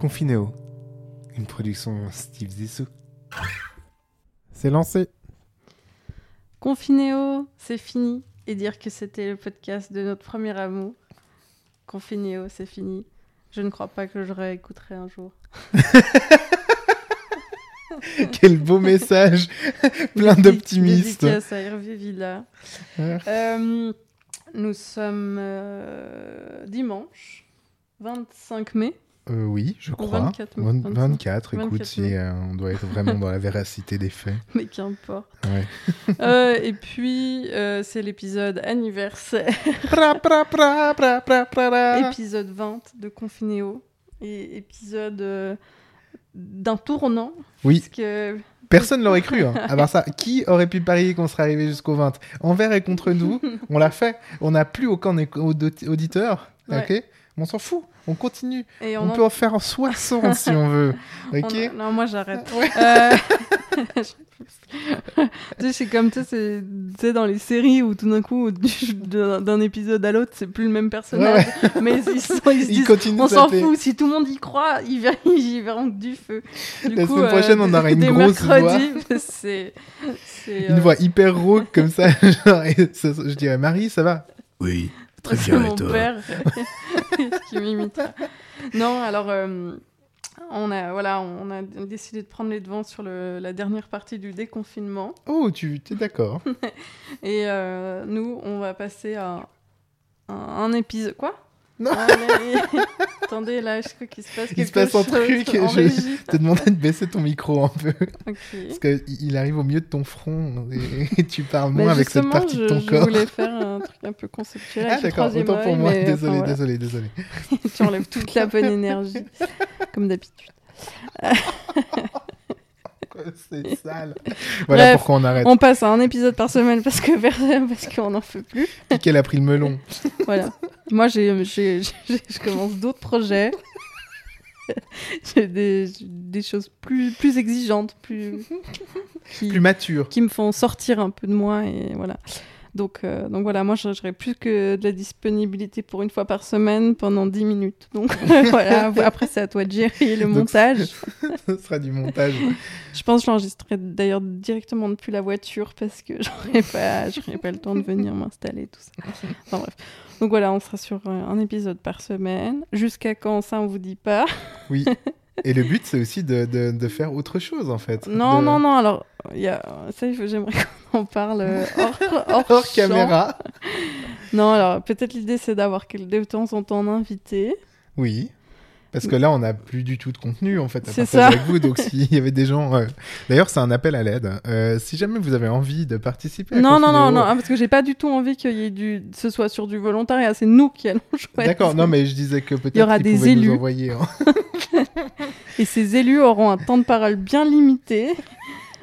Confinéo, une production Steve Zissou. C'est lancé. Confinéo, c'est fini. Et dire que c'était le podcast de notre premier amour. Confinéo, c'est fini. Je ne crois pas que je réécouterai un jour. Quel beau message, plein d'optimisme. Dédicace à Hervé Villa. Euh, nous sommes euh, dimanche 25 mai. Euh, oui, je crois. 24, mai, 24, 24 écoute, si euh, on doit être vraiment dans la véracité des faits. Mais qu'importe. Ouais. Euh, et puis, c'est l'épisode anniversaire, Pra, pra, pra, pra, pra, pra, pra. épisode 20 de Confinéo. Et épisode d'un tournant. Oui, Parce que personne l'aurait cru. Hein. À part ça, qui aurait pu parier qu'on serait arrivé jusqu'au 20 Envers et contre nous, on l'a fait. On n'a plus aucun auditeur. Ouais. Ok? On s'en fout. On continue. et On, on, en- peut en faire 60 si on veut. on- Ok Non, moi j'arrête. Ouais. Euh, tu sais, c'est comme tu sais, c'est- tu sais, dans les séries où tout d'un coup, du- d'un épisode à l'autre, c'est plus le même personnage. Mais ils, sont- ils se Il disent, continue on s'en fout, si tout le monde y croit, ils verront, ils verront que du feu. Du La coup, semaine prochaine, on aura une grosse mercredi, c'est. c'est, Une euh, voix hyper rauque comme ça. genre, et ça- je dirais Marie, ça va? Oui, très C'est bien. mon père qui m'imite. Non, alors euh, on a voilà, on a décidé de prendre les devants sur le- la dernière partie du déconfinement Oh, tu es d'accord et euh, nous on va passer à un, un épisode quoi? Non. Ah, mais- Attendez, là, je crois qu'il se passe quelque Il se passe un chose truc, je-. Je te demandé de baisser ton micro un peu. Parce qu'il arrive au milieu de ton front et, et tu parles moins avec cette partie de je, ton je corps. voulais faire un truc un peu conceptuel. Ah d'accord, autant pour moi. mais, Désolé, enfin, voilà. désolé, désolé. tu enlèves toute la bonne énergie, comme d'habitude. C'est sale. Voilà Bref, pourquoi on arrête. On passe à un épisode par semaine parce que parce qu'on n'en peut plus. Qui qu'elle a pris le melon Voilà. Moi, j'ai, je commence d'autres projets. j'ai des, des choses plus, plus exigeantes, plus qui, Plus mature. qui me font sortir un peu de moi et voilà. Donc, euh, donc voilà, moi j'aurais plus que de la disponibilité pour une fois par semaine pendant 10 minutes. Donc voilà, après c'est à toi de gérer le Donc, montage. Ce sera du montage. Je pense que j'enregistrerai d'ailleurs directement depuis la voiture parce que j'aurais pas, pas le temps de venir m'installer, tout ça. Enfin bref. Donc voilà, on sera sur euh, un épisode par semaine. Jusqu'à quand ça, on vous dit pas. Oui. Et le but, c'est aussi de, de, de faire autre chose, en fait. Non, De- non, non. Alors, y a... ça, j'aimerais qu'on en parle euh, hors, hors, Hors champ. caméra. Non, alors peut-être l'idée c'est d'avoir de temps en temps un invité. Oui. Parce que là, on n'a plus du tout de contenu, en fait, à partager ça. avec vous. Donc, s'il y avait des gens... euh, D'ailleurs, c'est un appel à l'aide. Euh, si jamais vous avez envie de participer à Non, non, non, non, ah, parce que j'ai pas du tout envie qu'il y ait du, ce soit sur du volontariat. C'est nous qui allons choisir. D'accord, non, mais je disais que peut-être Il y aura des pouvaient nous élus. envoyer... hein. Et ces élus auront un temps de parole bien limité.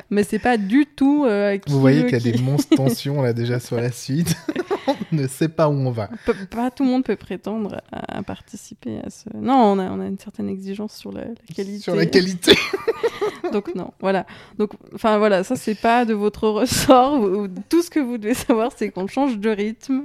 Mais c'est pas du tout. euh, qui Vous voyez qu'il y a qui- des monstres tensions, là, déjà, sur la suite. On ne sait pas où on va. Pe- Pas tout le monde peut prétendre à, à participer à ce. Non, on a, on a une certaine exigence sur la, la qualité. Sur la qualité. Donc non, voilà. Donc, enfin voilà, ça c'est pas de votre ressort. Vous- Tout ce que vous devez savoir, c'est qu'on change de rythme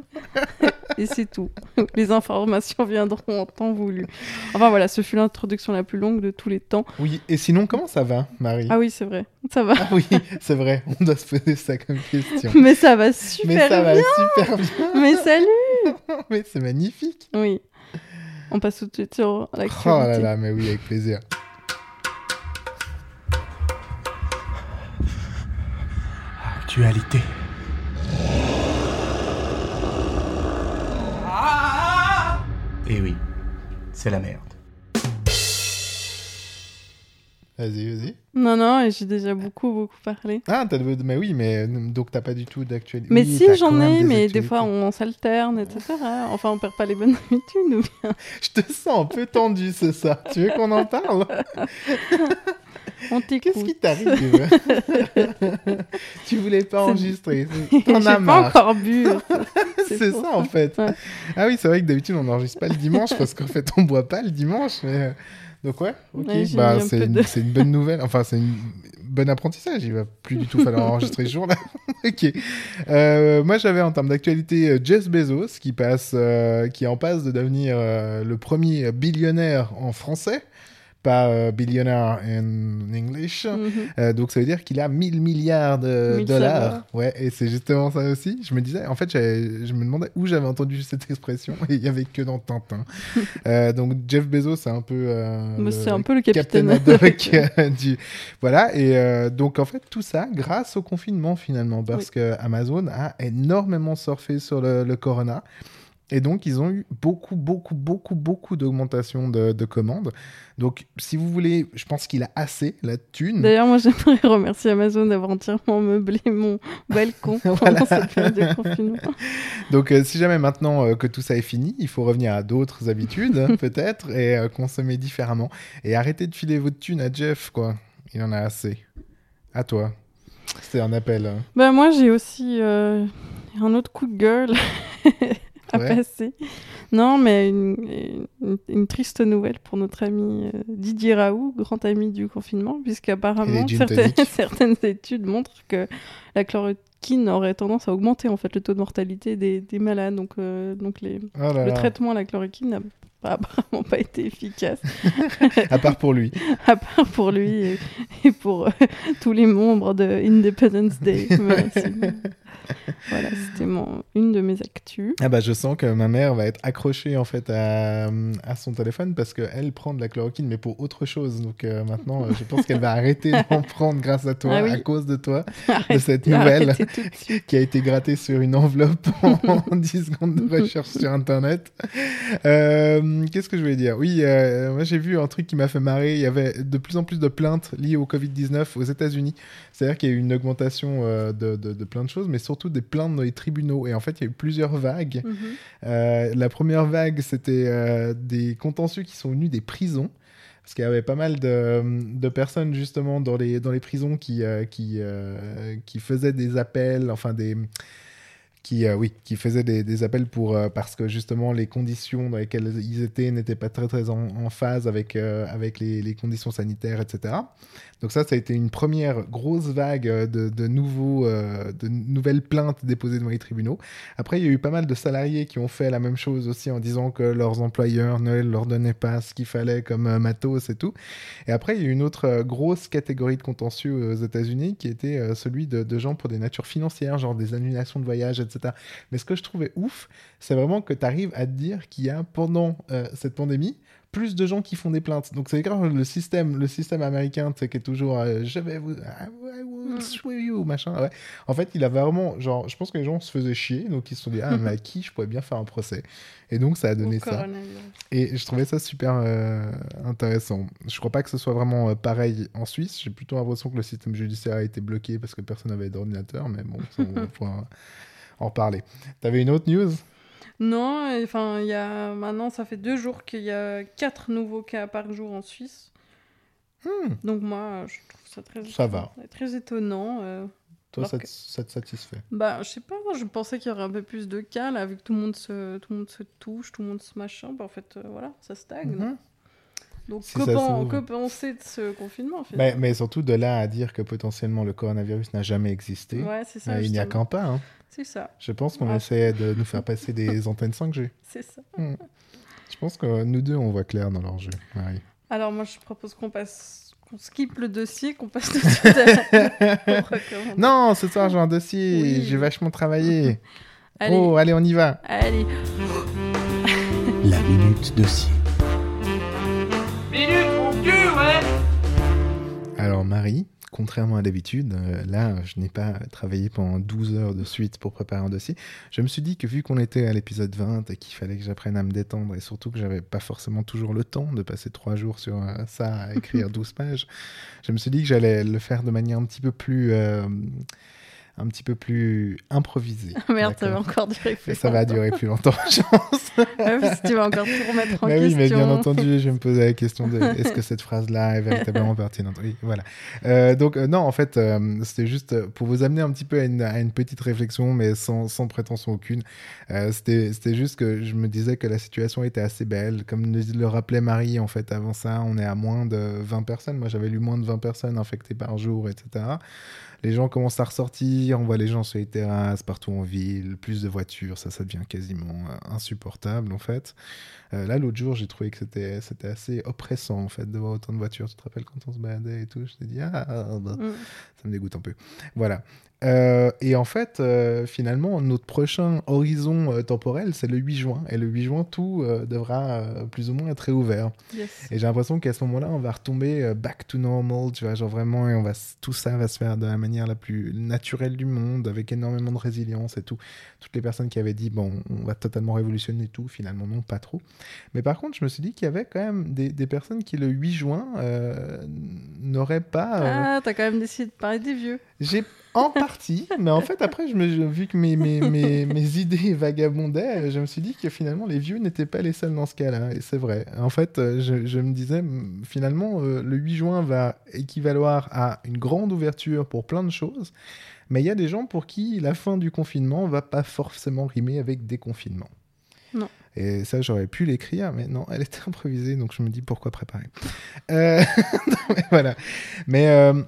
et c'est tout. Les informations viendront en temps voulu. Enfin voilà, ce fut l'introduction la plus longue de tous les temps. Oui, et sinon, comment ça va, Marie? Ah oui, c'est vrai, ça va. Ah oui, c'est vrai, on doit se poser ça comme question. Mais ça va super Mais ça va bien. super bien. Mais salut. Mais c'est magnifique. Oui. On passe tout de suite sur l'actualité. Oh là là, mais oui, avec plaisir. Actualité. Et oui, c'est la merde. Vas-y, vas-y. Non, non, j'ai déjà beaucoup, beaucoup parlé. Ah, t'as de... mais oui, mais euh, donc t'as pas du tout d'actualité. Mais Oui, si, j'en ai, mais des fois on s'alterne, etc. Enfin, on perd pas les bonnes habitudes. ou bien Je te sens un peu tendu ce soir. Tu veux qu'on en parle? On t'écoute. Qu'est-ce qui t'arrive Tu voulais pas C'est- enregistrer. T'en as pas marre. encore bu. C'est ça en fait. Ouais. Ah oui, c'est vrai que d'habitude on n'enregistre pas le dimanche parce qu'en fait on boit pas le dimanche. Mais... Donc ouais, ok, Ouais, j'ai bah, c'est une, de- c'est une bonne nouvelle. Enfin, c'est une bon apprentissage. Il va plus du tout falloir enregistrer ce jour-là. ok. Euh, moi j'avais en termes d'actualité euh, Jeff Bezos qui passe, euh, qui est en passe de devenir euh, le premier billionnaire en français. Pas euh, billionaire en English. Mhm. Euh, donc ça veut dire qu'il a 1000 milliards de dollars. Ouais, et c'est justement ça aussi. Je me disais, en fait, je me demandais où j'avais entendu cette expression et il y avait que dans Tintin. Euh, donc Jeff Bezos, c'est un peu. euh, c'est un peu le capitaine. Haddock du voilà et donc en fait tout ça grâce au confinement finalement parce que Amazon a énormément surfé sur le, le corona et donc ils ont eu beaucoup beaucoup beaucoup beaucoup d'augmentation de, de commandes. Donc si vous voulez je pense qu'il a assez la thune. D'ailleurs, moi, j'aimerais remercier Amazon d'avoir entièrement meublé mon balcon pendant cette période de confinement. donc euh, si jamais maintenant euh, que tout ça est fini il faut revenir à d'autres habitudes peut-être et euh, consommer différemment. Et arrêter de filer votre thune à Jeff quoi. Il en a assez. À toi. C'est un appel hein. Bah, moi, j'ai aussi un autre coup de gueule à Ouais. passer. Non, mais une, une- une triste nouvelle pour notre ami euh, Didier Raoult, grand ami du confinement, puisqu'apparemment, certaines, certaines études montrent que la chloroquine aurait tendance à augmenter en fait le taux de mortalité des, des malades. Donc, euh, donc les, là le là. traitement à la chloroquine n'a apparemment pas été efficace, À part pour lui. à part pour lui et, et pour euh, tous les membres de Independence Day. Mais voilà, c'était mon- une de mes actus. Ah bah je sens que ma mère va être accrochée en fait à, à son téléphone parce qu'elle prend de la chloroquine mais pour autre chose. Donc euh, maintenant euh, je pense qu'elle va arrêter d'en prendre grâce à toi, Ah oui. à cause de toi, de cette nouvelle de qui a été grattée sur une enveloppe en 10 secondes de recherche sur internet. Euh, Qu'est-ce que je voulais dire? Oui, euh, moi j'ai vu un truc qui m'a fait marrer. Il y avait de plus en plus de plaintes liées au Covid-19 aux États-Unis. C'est-à-dire qu'il y a eu une augmentation euh, de, de- de plein de choses, mais surtout des plaintes dans les tribunaux. Et en fait, il y a eu plusieurs vagues. Mhm. Euh, la première vague, c'était euh, des contentieux qui sont venus des prisons. Parce qu'il y avait pas mal de, de personnes justement dans les, dans les prisons qui, euh, qui, euh, qui faisaient des appels, enfin des... Qui, euh, oui, qui faisaient des, appels pour, euh, parce que justement les conditions dans lesquelles ils étaient n'étaient pas très très en, phase avec, euh, avec les, conditions sanitaires, etc. Donc ça, ça a été une première grosse vague euh, de, nouveaux, de nouvelles plaintes déposées devant les tribunaux. Après, il y a eu pas mal de salariés qui ont fait la même chose aussi en disant que leurs employeurs ne leur donnaient pas ce qu'il fallait comme matos et tout. Et après, il y a eu une autre grosse catégorie de contentieux aux États-Unis qui était celui de, de gens pour des natures financières, genre des annulations de voyage, etc. Mais ce que je trouvais ouf, c'est vraiment que tu arrives à te dire qu'il y a pendant euh, cette pandémie plus de gens qui font des plaintes. Donc c'est grave le système, le système américain, tu sais, qui est toujours euh, je vais vous, I will Mm. you, machin. Ouais. En fait, il a vraiment, genre, je pense que les gens se faisaient chier, donc ils se sont dit ah mais à qui je pourrais bien faire un procès? Et donc ça a donné Au ça. Et je trouvais ça super euh, intéressant. Je crois pas que ce soit vraiment euh, pareil en Suisse. J'ai plutôt l'impression que le système judiciaire a été bloqué parce que personne n'avait d'ordinateur, mais bon, ça, on pourra en reparler. T'avais une autre news? Non, enfin, il y a maintenant, ça fait deux jours qu'il y a quatre nouveaux cas par jour en Suisse. Hmm, Donc moi, je trouve ça très, Ça va. très étonnant. euh. Toi, ça, que- te- ça te satisfait? Bah, je sais pas, je pensais qu'il y aurait un peu plus de cas là, vu que tout le monde se, tout le monde se touche, tout le monde se machin. Bah, en fait, euh, voilà, ça stagne. Mhm. Donc, Si que, ça pen- s'ouvre. que penser de ce confinement mais, surtout de là à dire que potentiellement le coronavirus n'a jamais existé, Ouais, c'est ça. euh, il n'y a qu'un pas. hein. C'est ça, Je pense qu'on Ouais. essaie de nous faire passer des antennes 5G. c'est ça. Je pense que nous deux, on voit clair dans leur jeu. Marie. Alors, moi, je propose qu'on passe, qu'on skip le dossier, qu'on passe tout de suite à. Non, ce soir j'ai un dossier, Oui. j'ai vachement travaillé. Allez, Oh, allez, on y va. allez. La minute dossier. Marie, contrairement à d'habitude, euh, là je n'ai pas travaillé pendant 12 heures de suite pour préparer un dossier. Je me suis dit que vu qu'on était à l'épisode 20 et qu'il fallait que j'apprenne à me détendre et surtout que j'avais pas forcément toujours le temps de passer trois jours sur euh, ça à écrire 12 pages, je me suis dit que j'allais le faire de manière un petit peu plus... un petit peu plus improvisée. Merde, ça va encore durer plus Ça va durer plus longtemps, je pense. Ouais, parce que tu vas encore tout remettre en Mais oui, question. mais bien entendu, je vais me posais la question de est-ce que cette phrase-là est véritablement pertinente? Oui, voilà. Euh, donc, euh, non, en fait, euh, c'était juste pour vous amener un petit peu à une, à une petite réflexion, mais sans, sans prétention aucune. C'était c'était juste que je me disais que la situation était assez belle. Comme le, le rappelait Marie, en fait, avant ça, on est à moins de 20 personnes. Moi, j'avais lu moins de 20 personnes infectées par jour, etc. Les gens commencent à ressortir, on voit les gens sur les terrasses, partout en ville, plus de voitures, ça, ça devient quasiment euh, insupportable en fait. Euh, là, l'autre jour, j'ai trouvé que c'était, c'était assez oppressant en fait de voir autant de voitures. Tu te rappelles quand on se baladait et tout? Je t'ai dit, ah, bah, Mm. ça me dégoûte un peu. Voilà. Euh, et en fait, euh, finalement, notre prochain horizon euh, temporel, c'est le 8 juin. Et le 8 juin, tout devra plus ou moins être réouvert. Yes. Et j'ai l'impression qu'à ce moment-là, on va retomber back to normal, tu vois, genre vraiment, et on va, tout ça va se faire de la manière la plus naturelle du monde, avec énormément de résilience et tout. Toutes les personnes qui avaient dit, bon, on va totalement révolutionner tout, finalement, non, pas trop. Mais par contre, je me suis dit qu'il y avait quand même des, des personnes qui, le 8 juin, euh, n'auraient pas... euh, Ah, t'as quand même décidé de parler des vieux. j'ai en partie, mais en fait, après, je me, vu que mes, mes, mes, mes idées vagabondaient, je me suis dit que finalement, les vieux n'étaient pas les seuls dans ce cas-là. Et c'est vrai. En fait, euh, je, je me disais, finalement, euh, le 8 juin va équivaloir à une grande ouverture pour plein de choses. Mais il y a des gens pour qui la fin du confinement va pas forcément rimer avec déconfinement. Non. Et ça, j'aurais pu l'écrire, mais non, elle était improvisée, donc je me dis pourquoi préparer. Euh, non, mais voilà. Mais euh,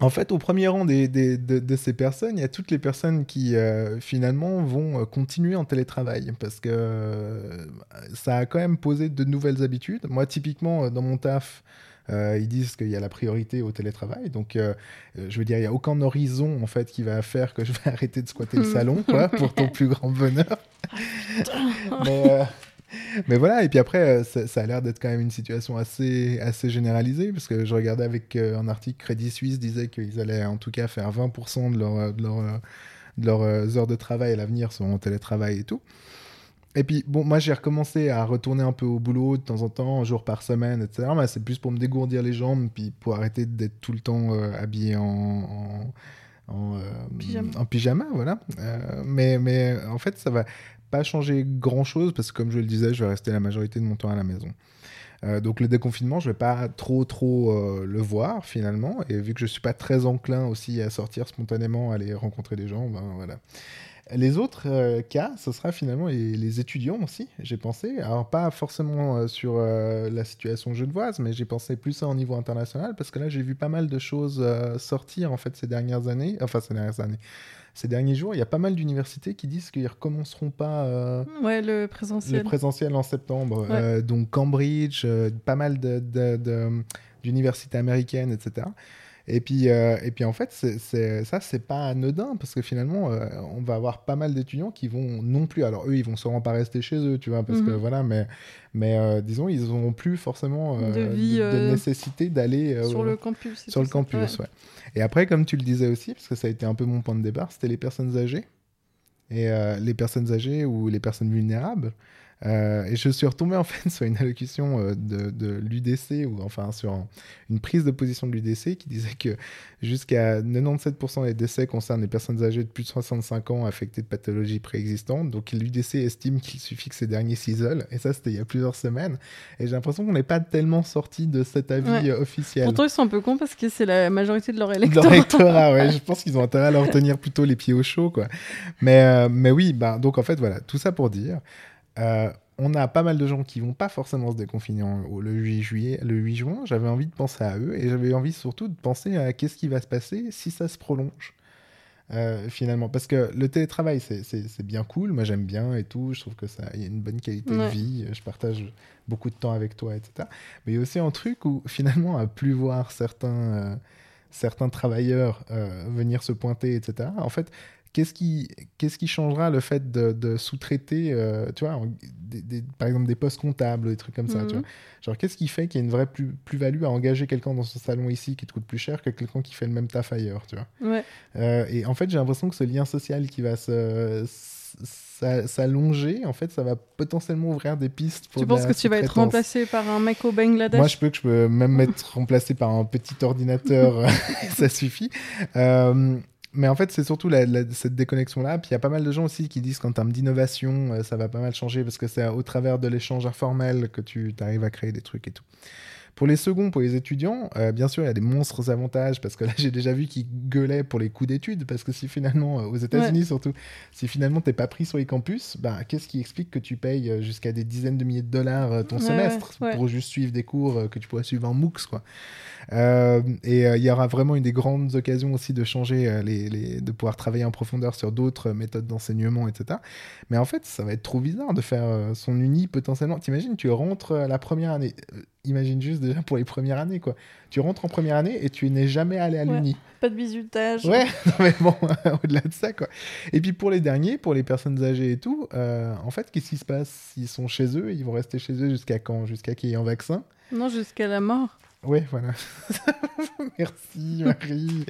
en fait, au premier rang des, des- de, de ces personnes, il y a toutes les personnes qui euh, finalement vont euh, continuer en télétravail parce que euh, ça a quand même posé de nouvelles habitudes. Moi, typiquement, dans mon taf, euh, ils disent qu'il y a la priorité au télétravail. Donc, euh, je veux dire, il n'y a aucun horizon en fait qui va faire que je vais arrêter de squatter le salon, quoi, pour ton plus grand bonheur. mais, euh, mais voilà, et puis après, euh, ça, ça a l'air d'être quand même une situation assez, assez généralisée, parce que je regardais avec euh, un article Crédit Suisse disait qu'ils allaient en tout cas faire 20% de, leur, de, leur, euh, de leurs heures de travail à l'avenir sont en télétravail et tout. Et puis, bon, moi, j'ai recommencé à retourner un peu au boulot de temps en temps, un jour par semaine, etc. Mais c'est plus pour me dégourdir les jambes, puis pour arrêter d'être tout le temps euh, habillé en, en, en, euh, Pyjama. en pyjama, voilà. Euh, mais, mais en fait, ça va pas changer grand-chose, parce que comme je le disais, je vais rester la majorité de mon temps à la maison. Euh, donc le déconfinement, je vais pas trop trop euh, le voir finalement, et vu que je suis pas très enclin aussi à sortir spontanément, aller rencontrer des gens, ben voilà. Les autres euh, cas, ce sera finalement les, étudiants aussi, j'ai pensé. Alors, pas forcément sur la situation genevoise, mais j'ai pensé plus au niveau international, parce que là, j'ai vu pas mal de choses sortir, en fait, ces dernières années. Enfin, ces dernières années. Ces derniers jours, il y a pas mal d'universités qui disent qu'ils recommenceront pas euh, Ouais, le le présentiel. en septembre. Ouais. Euh, donc Cambridge, euh, pas mal d'universités américaines, etc. Et puis, euh, et puis en fait, c'est, c'est- ça, c'est pas anodin parce que finalement, euh, on va avoir pas mal d'étudiants qui vont non plus. Alors, eux, ils vont sûrement pas rester chez eux, tu vois, parce que Mhm. voilà, mais, mais euh, disons, ils n'auront plus forcément De vie, de, de nécessité d'aller Sur le campus. et sur le ça. campus, Ouais. ouais. Et après, comme tu le disais aussi, parce que ça a été un peu mon point de départ, c'était les personnes âgées. Et les personnes âgées ou les personnes vulnérables. Euh, et je suis retombé en fait sur une allocution euh, de, de l'UDC, ou enfin sur un- une prise de position de l'UDC qui disait que jusqu'à 97% des décès concernent les personnes âgées de plus de 65 ans affectées de pathologies préexistantes. Donc l'UDC estime qu'il suffit que ces derniers s'isolent. Et ça, c'était il y a plusieurs semaines. Et j'ai l'impression qu'on n'est pas tellement sorti de cet avis Ouais. euh, officiel. Pourtant, ils sont un peu cons parce que c'est la majorité de leur Leur électorat. électorat, ouais. Je pense qu'ils ont intérêt à leur tenir plutôt les pieds au chaud, quoi. Mais, euh, mais oui, bah, donc en fait, voilà, tout ça pour dire, on a pas mal de gens qui vont pas forcément se déconfiner le 8 juillet, le 8 juin. J'avais envie de penser à eux et j'avais envie surtout de penser à qu'est-ce qui va se passer si ça se prolonge. euh, finalement, parce que le télétravail c'est- bien cool, moi j'aime bien et tout, je trouve que ça, il y a une bonne qualité de vie, je partage beaucoup de temps avec toi, etc. Mais il y a aussi un truc où finalement, à plus voir certains, euh, certains travailleurs euh, venir se pointer, etc. En fait, qu'est-ce qui, qu'est-ce qui changera le fait de, de sous-traiter, euh, tu vois, en- des- des- par exemple des postes comptables, des trucs comme ça, tu Mhm. vois Genre, qu'est-ce qui fait qu'il y a une vraie plus- plus-value à engager quelqu'un dans ce salon ici qui te coûte plus cher que quelqu'un qui fait le même taf ailleurs, tu vois? Ouais. euh, et en fait, j'ai l'impression que ce lien social qui va se s'allonger, en fait, ça va potentiellement ouvrir des pistes pour Tu penses que tu vas être remplacé par un mec au Bangladesh? Moi, je peux que je peux même m'être remplacé par un petit ordinateur, ça suffit. Euh, mais en fait, c'est surtout la- la- cette déconnexion-là. Puis il y a pas mal de gens aussi qui disent qu'en termes d'innovation, euh, ça va pas mal changer parce que c'est au travers de l'échange informel que tu arrives à créer des trucs et tout. Pour les seconds, pour les étudiants, euh, bien sûr, il y a des monstres avantages parce que là, j'ai déjà vu qu'ils gueulaient pour les coûts d'études parce que si finalement, euh, aux États-Unis surtout, si finalement t'es pas pris sur les campus, bah, qu'est-ce qui explique que tu payes euh, jusqu'à des dizaines de milliers de dollars ton Ouais, semestre ouais, pour juste suivre des cours que tu pourrais suivre en MOOCs, quoi. Et il y aura vraiment une des grandes occasions aussi de changer, les, les- de pouvoir travailler en profondeur sur d'autres méthodes d'enseignement, etc. Mais en fait, ça va être trop bizarre de faire son uni potentiellement. T'imagines, tu rentres à la première année. Imagine juste déjà pour les premières années, quoi. Tu rentres en première année et tu n'es jamais allé à Ouais. l'uni. Pas de bisutage. Ouais, non, mais bon, au-delà de ça, quoi. Et puis pour les derniers, pour les personnes âgées et tout, euh, en fait, qu'est-ce qui se passe? Ils sont chez eux, ils vont rester chez eux jusqu'à quand? Jusqu'à qu'il y ait un vaccin? Non, jusqu'à la mort. Ouais, voilà. Merci, Marie.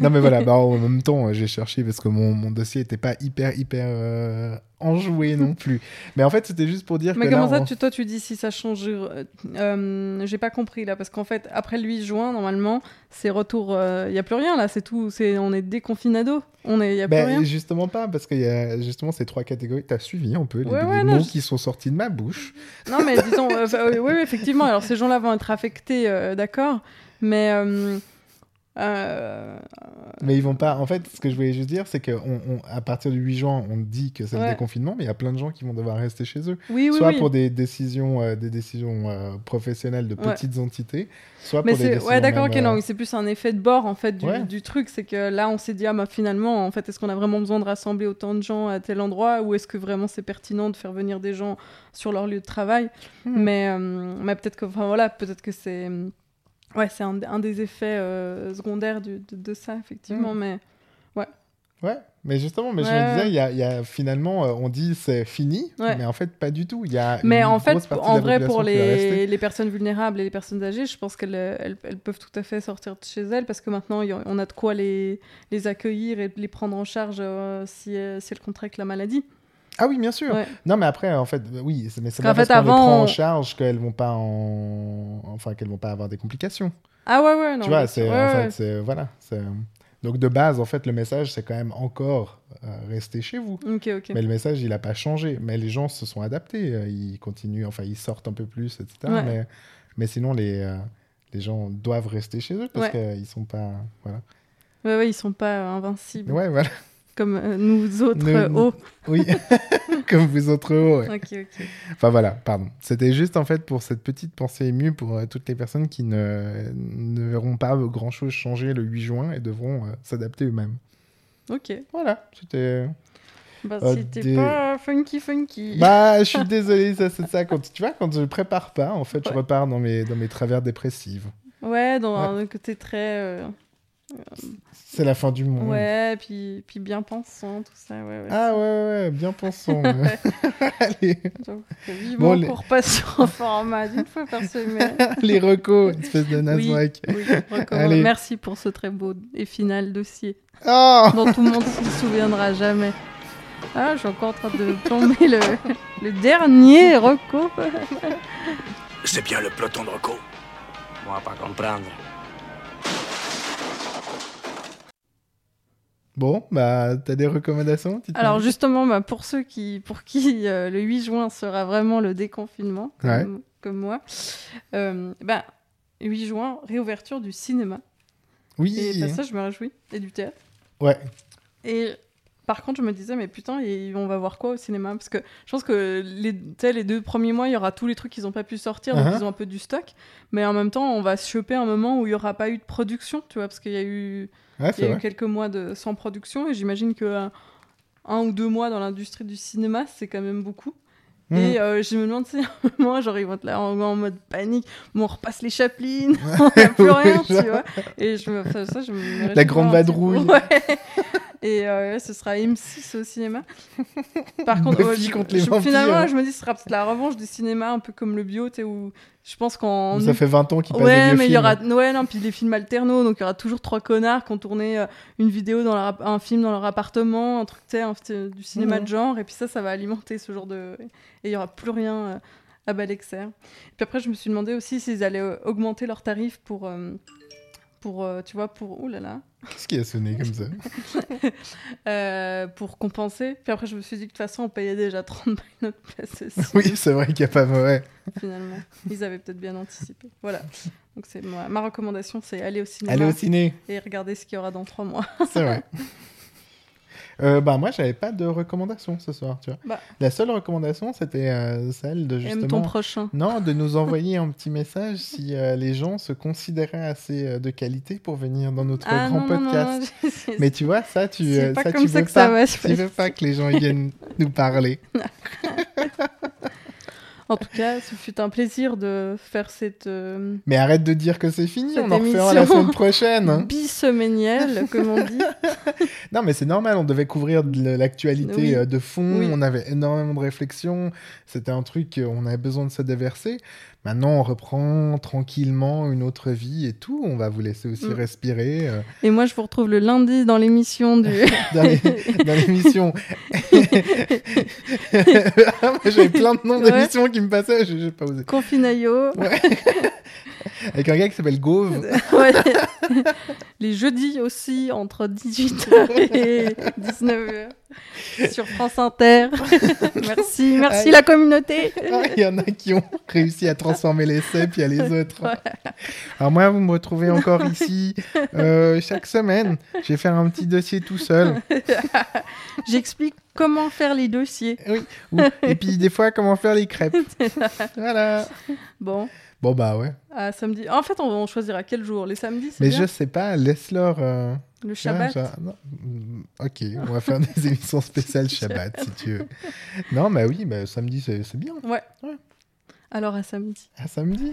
non, mais voilà, bah, en même temps, j'ai cherché parce que mon, mon dossier n'était pas hyper, hyper euh, enjoué non plus. Mais en fait, c'était juste pour dire Mais que comment là, ça, on- tu, toi, tu dis si ça change euh, euh, J'ai pas compris là, parce qu'en fait, après le 8 juin, normalement, c'est retour. Il y a plus rien là, c'est tout. C'est on est déconfinado. On est, y a plus Ben, rien. justement pas, parce qu'il y a justement ces trois catégories. T'as suivi un peu les, Ouais, les ouais, mots non, je- qui sont sortis de ma bouche. Non, mais disons, euh, oui, effectivement. Alors ces gens-là vont être affectés, euh, d'accord, mais. Euh, Mais ils vont pas. En fait, ce que je voulais juste dire, c'est qu'à partir du 8 juin, on dit que c'est le déconfinement, mais il y a plein de gens qui vont devoir rester chez eux. Oui, oui, soit oui. pour des décisions, euh, des décisions euh, professionnelles de Ouais. petites entités, soit Mais pour des décisions. ouais d'accord ok non mais c'est plus un effet de bord en fait du, Ouais. du truc c'est que là on s'est dit ah bah finalement en fait est-ce qu'on a vraiment besoin de rassembler autant de gens à tel endroit ou est-ce que vraiment c'est pertinent de faire venir des gens sur leur lieu de travail? Hmm. mais mais peut-être que enfin voilà peut-être que c'est ouais c'est un, un des effets euh, secondaires du- de, de ça effectivement Hmm. mais Ouais, mais justement, mais je Ouais, me disais, ouais. il y a, il y a finalement, euh, on dit c'est fini, Ouais. mais en fait, pas du tout. Il y a mais en fait en vrai pour les, les personnes vulnérables et les personnes âgées je pense qu'elles elles, elles peuvent tout à fait sortir de chez elles parce que maintenant on a de quoi les, les accueillir et les prendre en charge euh, si, euh, si elles contractent la maladie Ah oui, bien sûr. Ouais. Non, mais après, en fait, euh, oui, mais pas parce fait, avant, prend en charge qu'elles vont pas en, enfin, qu'elles vont pas avoir des complications. Ah ouais, ouais, non. tu vois, c'est sûr. en Ouais, fait, ouais. c'est voilà, donc de base, en fait, le message, c'est quand même encore euh, rester chez vous. Ok, ok. Mais le message, il a pas changé. Mais les gens se sont adaptés. euh, Ils continuent, enfin, ils sortent un peu plus, etc. Ouais. Mais, mais sinon, les, euh, les gens doivent rester chez eux parce Ouais. qu'ils sont pas, voilà. Ouais, ouais, ils sont pas euh, invincibles. Ouais, voilà. Comme euh, nous autres euh, hauts. Oui, comme vous autres. hauts, ouais. Ok, ok. Enfin voilà, pardon. C'était juste en fait pour cette petite pensée émue pour euh, toutes les personnes qui ne, ne verront pas grand chose changer le 8 juin et devront euh, s'adapter eux-mêmes. Ok. Voilà, c'était. Bah, c'était des- pas funky, funky. Bah, je suis désolé, ça c'est ça. Quand, tu vois, quand je prépare pas, en fait, je repars dans mes, dans mes travers dépressifs. Ouais, dans Ouais. un côté très. C'est la fin du monde. Ouais, puis, puis bien pensant, tout ça. Ouais, ouais. Ah ouais, ouais, bien pensons. Allez, Donc, vivement Bon, les- qu'on repasse sur un format d'une fois par semaine. les recos, espèce de oui, Naswak. oui. Allez. Merci pour ce très beau et final dossier Oh dont tout le monde ne se souviendra jamais. Ah, je suis encore en train de plomber le, le dernier reco. C'est bien le peloton de Rocco. Moi, pas comprendre. Bon, bah, t'as des recommandations Alors justement, bah, pour ceux qui, pour qui euh, le 8 juin sera vraiment le déconfinement, comme, comme moi, euh, bah, 8 juin, réouverture du cinéma. Oui. Et bah, ça, je me réjouis. Et du théâtre. Ouais. Et par contre, je me disais, mais putain, et on va voir quoi au cinéma? Parce que je pense que les, les deux premiers mois, il y aura tous les trucs qu'ils n'ont pas pu sortir, donc Uh-huh. ils ont un peu du stock. Mais en même temps, on va se choper un moment où il n'y aura pas eu de production, tu vois, parce qu'il y a eu, Ouais, il y a eu quelques mois de, sans production, et j'imagine que euh, un ou deux mois dans l'industrie du cinéma, c'est quand même beaucoup. Mhm. Et euh, je me demande si moi, genre, ils vont être là en, en mode panique. On repasse les Chaplin, on n'a plus rien, tu vois. Et je me, ça, ça, je me réjouis La grande vadrouille. Ouais. Et euh, ce sera M6 au cinéma. Par contre, je- contre les je- finalement, je me dis, ce sera peut-être la revanche du cinéma, un peu comme le bio, où je pense qu'en. Ça fait 20 ans qu'il passe Ouais, des mais il y aura ouais non puis les films alternaux donc il y aura toujours trois connards qui ont tourné euh, une vidéo dans leur un film dans leur appartement un truc tu sais du cinéma de genre et puis ça ça va alimenter ce genre de et il y aura plus rien euh, à Balexer. Puis après je me suis demandé aussi s'ils allaient augmenter leurs tarifs pour euh, pour, euh, tu vois, pour... Ouh là là. Qu'est-ce qui a sonné comme ça? Euh, pour compenser. Puis après, je me suis dit que de toute façon, on payait déjà 30 balles notre place aussi, Oui, c'est vrai qu'il n'y a pas mauvais. finalement. Ils avaient peut-être bien anticipé. Voilà. Donc, c'est ma, ma recommandation, c'est aller au cinéma Allez au ciné, et regarder ce qu'il y aura dans trois mois. c'est vrai. Euh, bah moi j'avais pas de recommandation ce soir tu vois. Bah. la seule recommandation c'était euh, celle de Aime ton justement prochain. non de nous envoyer un petit message si euh, les gens se considéraient assez euh, de qualité pour venir dans notre Ah grand non, non, non, podcast. non, c'est- mais tu vois ça tu pas ça comme tu ça veux ça pas. va se tu veux pas que les gens viennent nous parler En tout cas, ce fut un plaisir de faire cette euh, mais arrête de dire que c'est fini Cette on en refera la semaine prochaine biseménielle, comme on dit. Non, mais c'est normal, on devait couvrir de l'actualité Oui. euh, de fond, Oui. on avait énormément de réflexions, c'était un truc, euh, on avait besoin de se déverser. Maintenant, on reprend tranquillement une autre vie et tout, on va vous laisser aussi Mm. respirer Et moi, je vous retrouve le lundi dans l'émission du. dans l'émission. Ah, J'avais plein de noms Ouais. d'émissions qui me j'ai pas osé. Confinayo. Avec un gars qui s'appelle Gauve. Ouais. Les jeudis aussi, entre 18h et 19h. Sur France Inter. merci, merci la communauté. Il y en a qui ont réussi à transformer l'essai, puis il y a les autres. Alors moi, vous me retrouvez encore ici euh, chaque semaine. Je vais faire un petit dossier tout seul. J'explique comment faire les dossiers. Ou- Et puis des fois, comment faire les crêpes. Voilà. Bon, Bon bah ouais. à samedi. En fait, on, on choisira quel jour? Les samedis, c'est Mais bien? je sais pas, laisse-leur... euh, Le tu vois, Shabbat? genre- non, mm, Ok, on va faire des émissions spéciales Shabbat, si tu veux. Non, bah oui, bah, samedi, c'est c'est bien. Ouais. Ouais. Alors à samedi. À samedi.